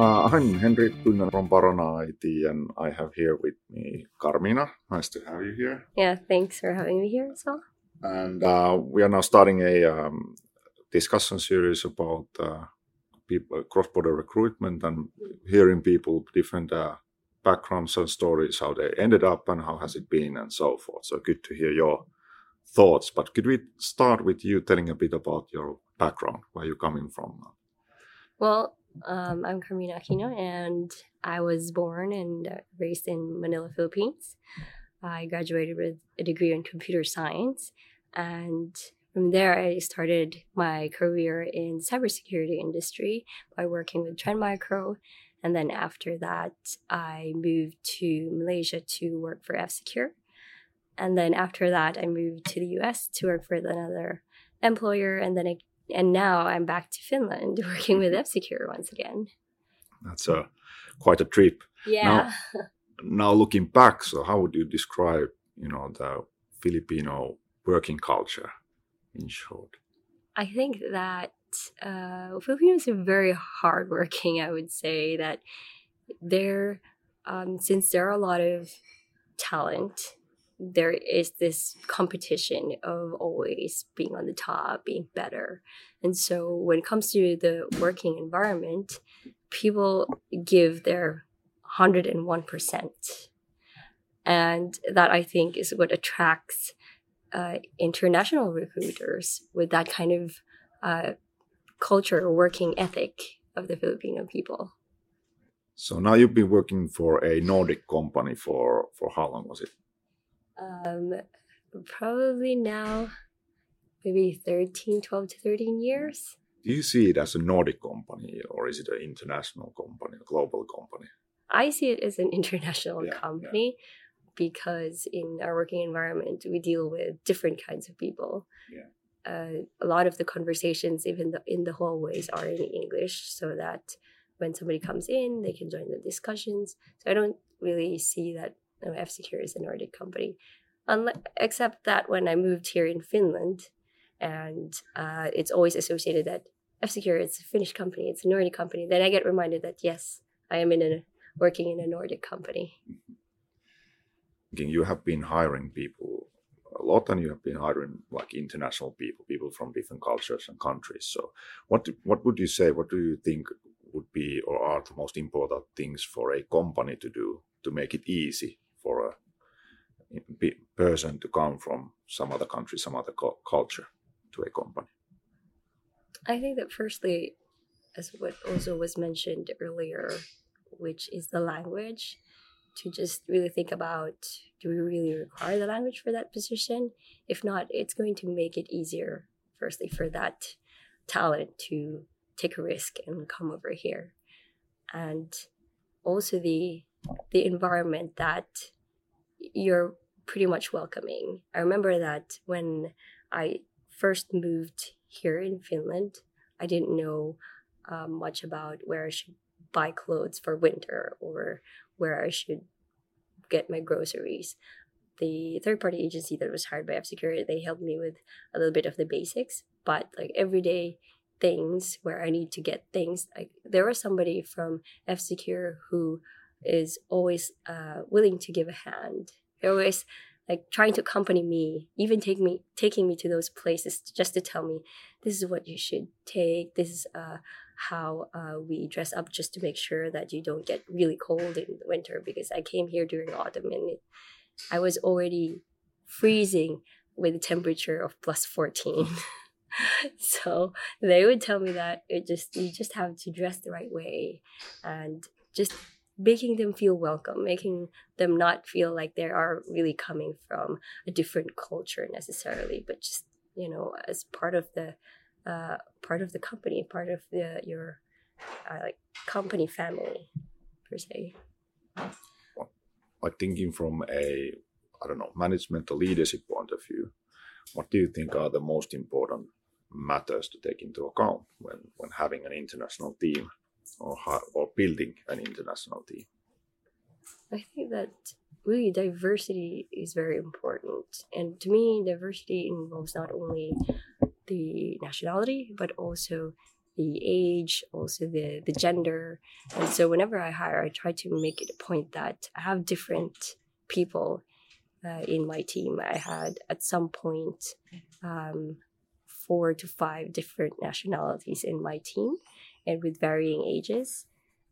Uh, I'm Henry Tunnen from Barona IT, and I have here with me Carmina. Nice to have you here. Yeah, thanks for having me here as well. And uh, we are now starting a um, discussion series about uh, people, cross-border recruitment and hearing people different uh, backgrounds and stories, how they ended up and how has it been, and so forth. So good to hear your thoughts. But could we start with you telling a bit about your background, where you're coming from? Well, um, I'm Carmina Aquino, and I was born and raised in Manila, Philippines. I graduated with a degree in computer science, and from there, I started my career in cybersecurity industry by working with Trend Micro, and then after that, I moved to Malaysia to work for F Secure, and then after that, I moved to the U.S. to work for another employer, and then I and now I'm back to Finland working with F Secure once again. That's a quite a trip. Yeah. Now, now looking back, so how would you describe, you know, the Filipino working culture in short? I think that uh, Filipinos are very hardworking. I would say that there, um, since there are a lot of talent there is this competition of always being on the top, being better. And so when it comes to the working environment, people give their 101%. And that I think is what attracts uh, international recruiters with that kind of uh, culture or working ethic of the Filipino people. So now you've been working for a Nordic company for for how long was it? Um, probably now maybe 13, 12 to 13 years. Do you see it as a Nordic company or is it an international company, a global company? I see it as an international Yeah, company because in our working environment, we deal with different kinds of people. Yeah. Uh, a lot of the conversations, even the, in the hallways, are in English so that when somebody comes in, they can join the discussions. So I don't really see that no, F Secure is a Nordic company. Unle- except that when I moved here in Finland, and uh, it's always associated that F Secure it's a Finnish company, it's a Nordic company. Then I get reminded that yes, I am in a working in a Nordic company. You have been hiring people a lot, and you have been hiring like international people, people from different cultures and countries. So, what what would you say? What do you think would be or are the most important things for a company to do to make it easy for a person to come from some other country, some other culture to a company? I think that firstly, as what also was mentioned earlier, which is the language, to just really think about do we really require the language for that position? If not, it's going to make it easier, firstly, for that talent to take a risk and come over here. And also the the environment that you're pretty much welcoming. I remember that when I first moved here in Finland, I didn't know um, much about where I should buy clothes for winter or where I should get my groceries. The third party agency that was hired by F Security, they helped me with a little bit of the basics, but like everyday things where I need to get things, like there was somebody from F Secure who is always uh, willing to give a hand. They're always like trying to accompany me, even take me taking me to those places just to tell me this is what you should take. This is uh, how uh, we dress up just to make sure that you don't get really cold in the winter. Because I came here during autumn and it, I was already freezing with a temperature of plus fourteen. so they would tell me that it just you just have to dress the right way and just making them feel welcome, making them not feel like they are really coming from a different culture necessarily, but just you know as part of the uh, part of the company, part of the your uh, like company family per se. Like thinking from a I don't know management or leadership point of view, what do you think are the most important matters to take into account when when having an international team? Or or building an international team? I think that really diversity is very important, and to me, diversity involves not only the nationality but also the age, also the the gender. And so whenever I hire, I try to make it a point that I have different people uh, in my team. I had at some point um, four to five different nationalities in my team, and with varying ages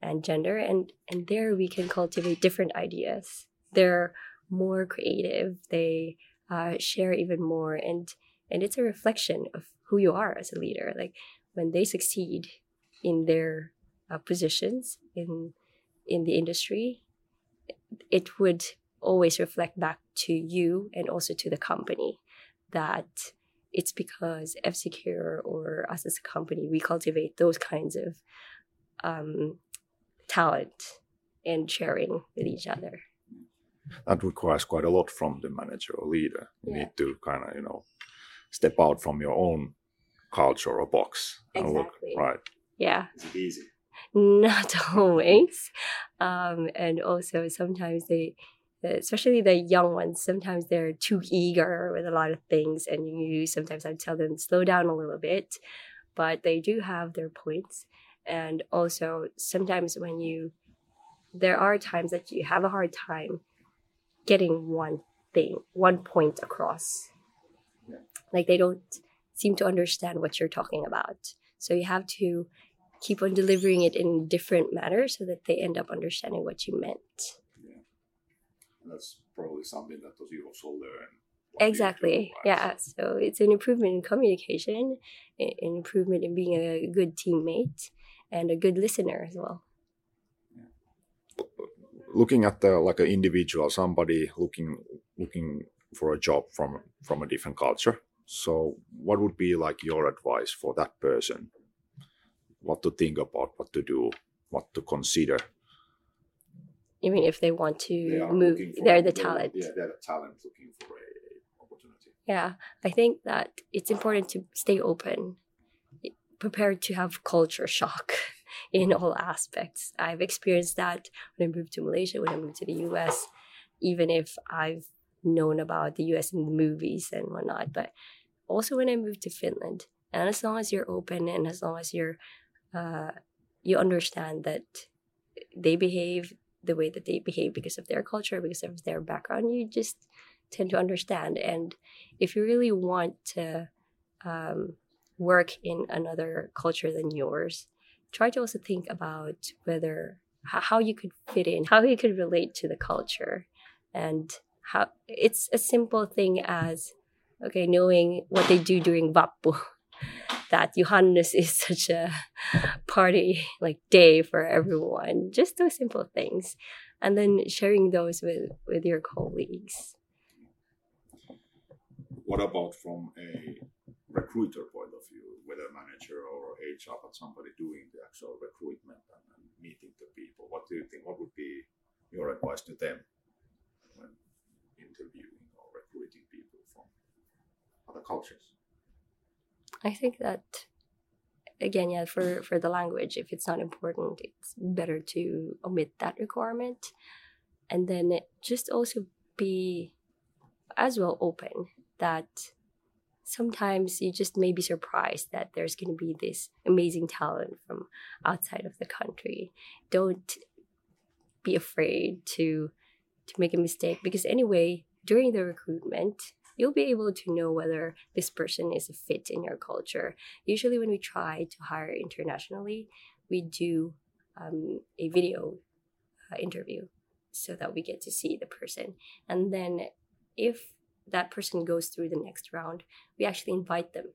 and gender. And and there we can cultivate different ideas. They're more creative. They uh, share even more, and and it's a reflection of who you are as a leader. Like when they succeed in their uh, positions in in the industry, it would always reflect back to you and also to the company that it's because F Secure or us as a company we cultivate those kinds of um, talent and sharing with each other. That requires quite a lot from the manager or leader. You Yeah. need to kind of you know step out from your own culture or box and look right. Yeah. Is it easy? not always um, and also sometimes they especially the young ones sometimes they're too eager with a lot of things and you sometimes i tell them slow down a little bit but they do have their points. And also sometimes when you there are times that you have a hard time getting one thing one point across. Like they don't seem to understand what you're talking about. So you have to keep on delivering it in different manners so that they end up understanding what you meant. That's probably something that does you also learn. Exactly. Yeah. So it's an improvement in communication, an improvement in being a good teammate, and a good listener as well. Looking at the like an individual, somebody looking looking for a job from from a different culture. So, what would be like your advice for that person? What to think about, what to do, what to consider. Even if they want to move, they're the talent. Yeah, they're the talent looking for a opportunity. Yeah, I think that it's important to stay open, prepared to have culture shock in all aspects. I've experienced that when I moved to Malaysia, when I moved to the US, even if I've known about the US in the movies and whatnot, but also when I moved to Finland. And as long as you're open and as long as you're, uh, you understand that they behave the way that they behave because of their culture, because of their background, you just tend to understand. And if you really want to um, work in another culture than yours, try to also think about whether how you could fit in, how you could relate to the culture, and how it's a simple thing as okay, knowing what they do during Vappu. That Juhannus is such a party like day for everyone. Just those simple things, and then sharing those with with your colleagues. What about from a recruiter point of view, whether manager or HR, but somebody doing the actual recruitment and, and meeting the people? What do you think? What would be your advice to them when interviewing or recruiting people from other cultures? I think that again, yeah, for for the language, if it's not important, it's better to omit that requirement, and then just also be as well open that sometimes you just may be surprised that there's going to be this amazing talent from outside of the country. Don't be afraid to to make a mistake because anyway, during the recruitment, you'll be able to know whether this person is a fit in your culture. Usually, when we try to hire internationally, we do um, a video uh, interview so that we get to see the person. And then, if that person goes through the next round, we actually invite them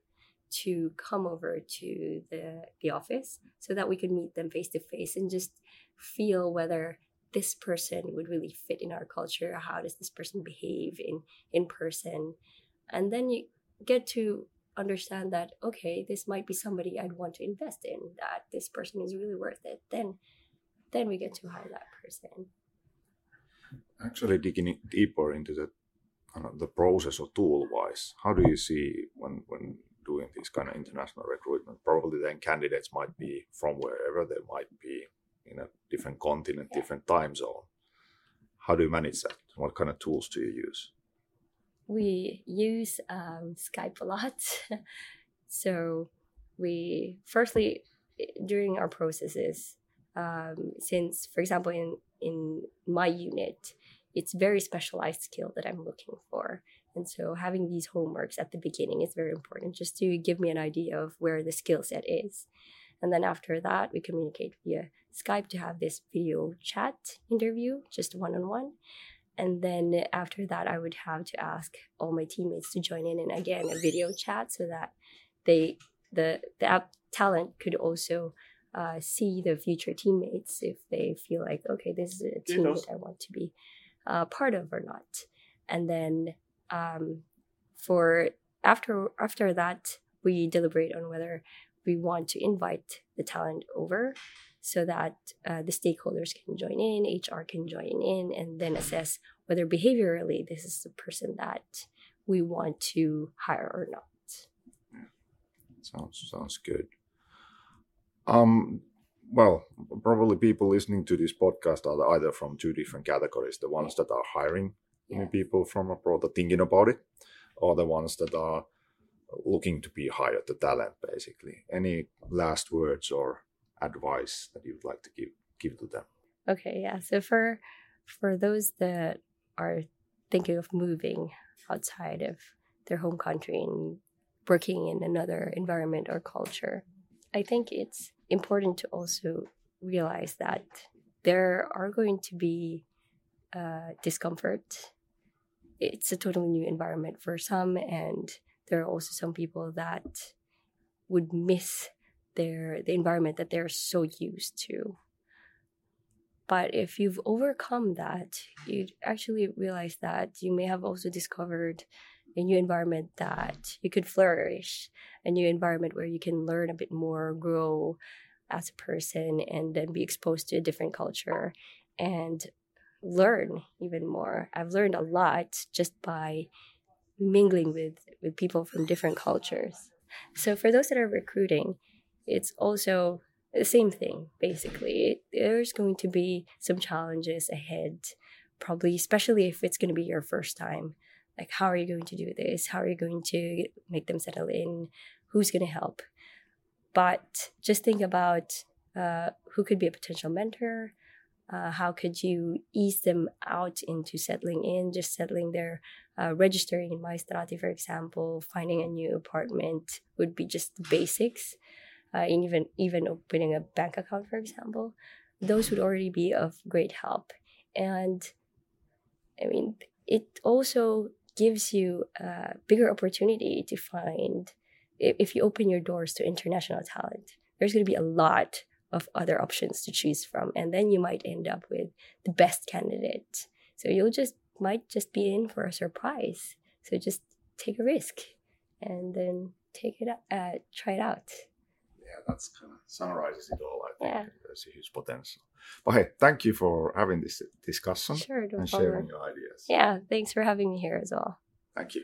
to come over to the, the office so that we could meet them face to face and just feel whether this person would really fit in our culture how does this person behave in in person? And then you get to understand that okay this might be somebody i'd want to invest in that this person is really worth it then then we get to hire that person. Actually, digging deeper into the the process or tool wise, how do you see when when doing this kind of international recruitment? Probably then candidates might be from wherever they might be in a different continent, Yeah. different time zone. How do you manage that? What kind of tools do you use? we use um, Skype a lot. so we firstly during our processes, um, since, for example, in in my unit, it's very specialized skill that I'm looking for. And so having these homeworks at the beginning is very important just to give me an idea of where the skill set is. And then after that, we communicate via Skype to have this video chat interview, just one on one. And then after that, I would have to ask all my teammates to join in and again a video chat so that they the the app talent could also uh, see the future teammates if they feel like okay this is a team that I want to be uh, part of or not. And then um, for after after that, we deliberate on whether we want to invite the talent over so that uh, the stakeholders can join in, HR can join in, and then assess whether behaviorally this is the person that we want to hire or not. Sounds sounds good. Um, well, probably people listening to this podcast are either from two different categories: the ones that are hiring yeah. people from abroad, are thinking about it, or the ones that are looking to be hired, the talent, basically. Any last words or advice that you'd like to give give to them? Okay, yeah. So for for those that are thinking of moving outside of their home country and working in another environment or culture. I think it's important to also realize that there are going to be uh, discomfort. It's a totally new environment for some, and there are also some people that would miss their the environment that they're so used to. But if you've overcome that, you actually realize that you may have also discovered a new environment that you could flourish, a new environment where you can learn a bit more, grow as a person, and then be exposed to a different culture and learn even more. I've learned a lot just by mingling with, with people from different cultures. So for those that are recruiting, it's also the same thing basically. There's going to be some challenges ahead, probably especially if it's going to be your first time like how are you going to do this how are you going to make them settle in who's going to help but just think about uh, who could be a potential mentor uh, how could you ease them out into settling in just settling there uh, registering in Maistraatti for example finding a new apartment would be just the basics uh, and even even opening a bank account for example. Those would already be of great help. And i mean it also gives you a bigger opportunity to find if you open your doors to international talent there's going to be a lot of other options to choose from and then you might end up with the best candidate so you'll just might just be in for a surprise so just take a risk and then take it uh, try it out yeah that's kind of summarizes it all i think yeah. there's a huge potential but hey, thank you for having this discussion sure, and sharing your ideas. Yeah, thanks for having me here as well. Thank you.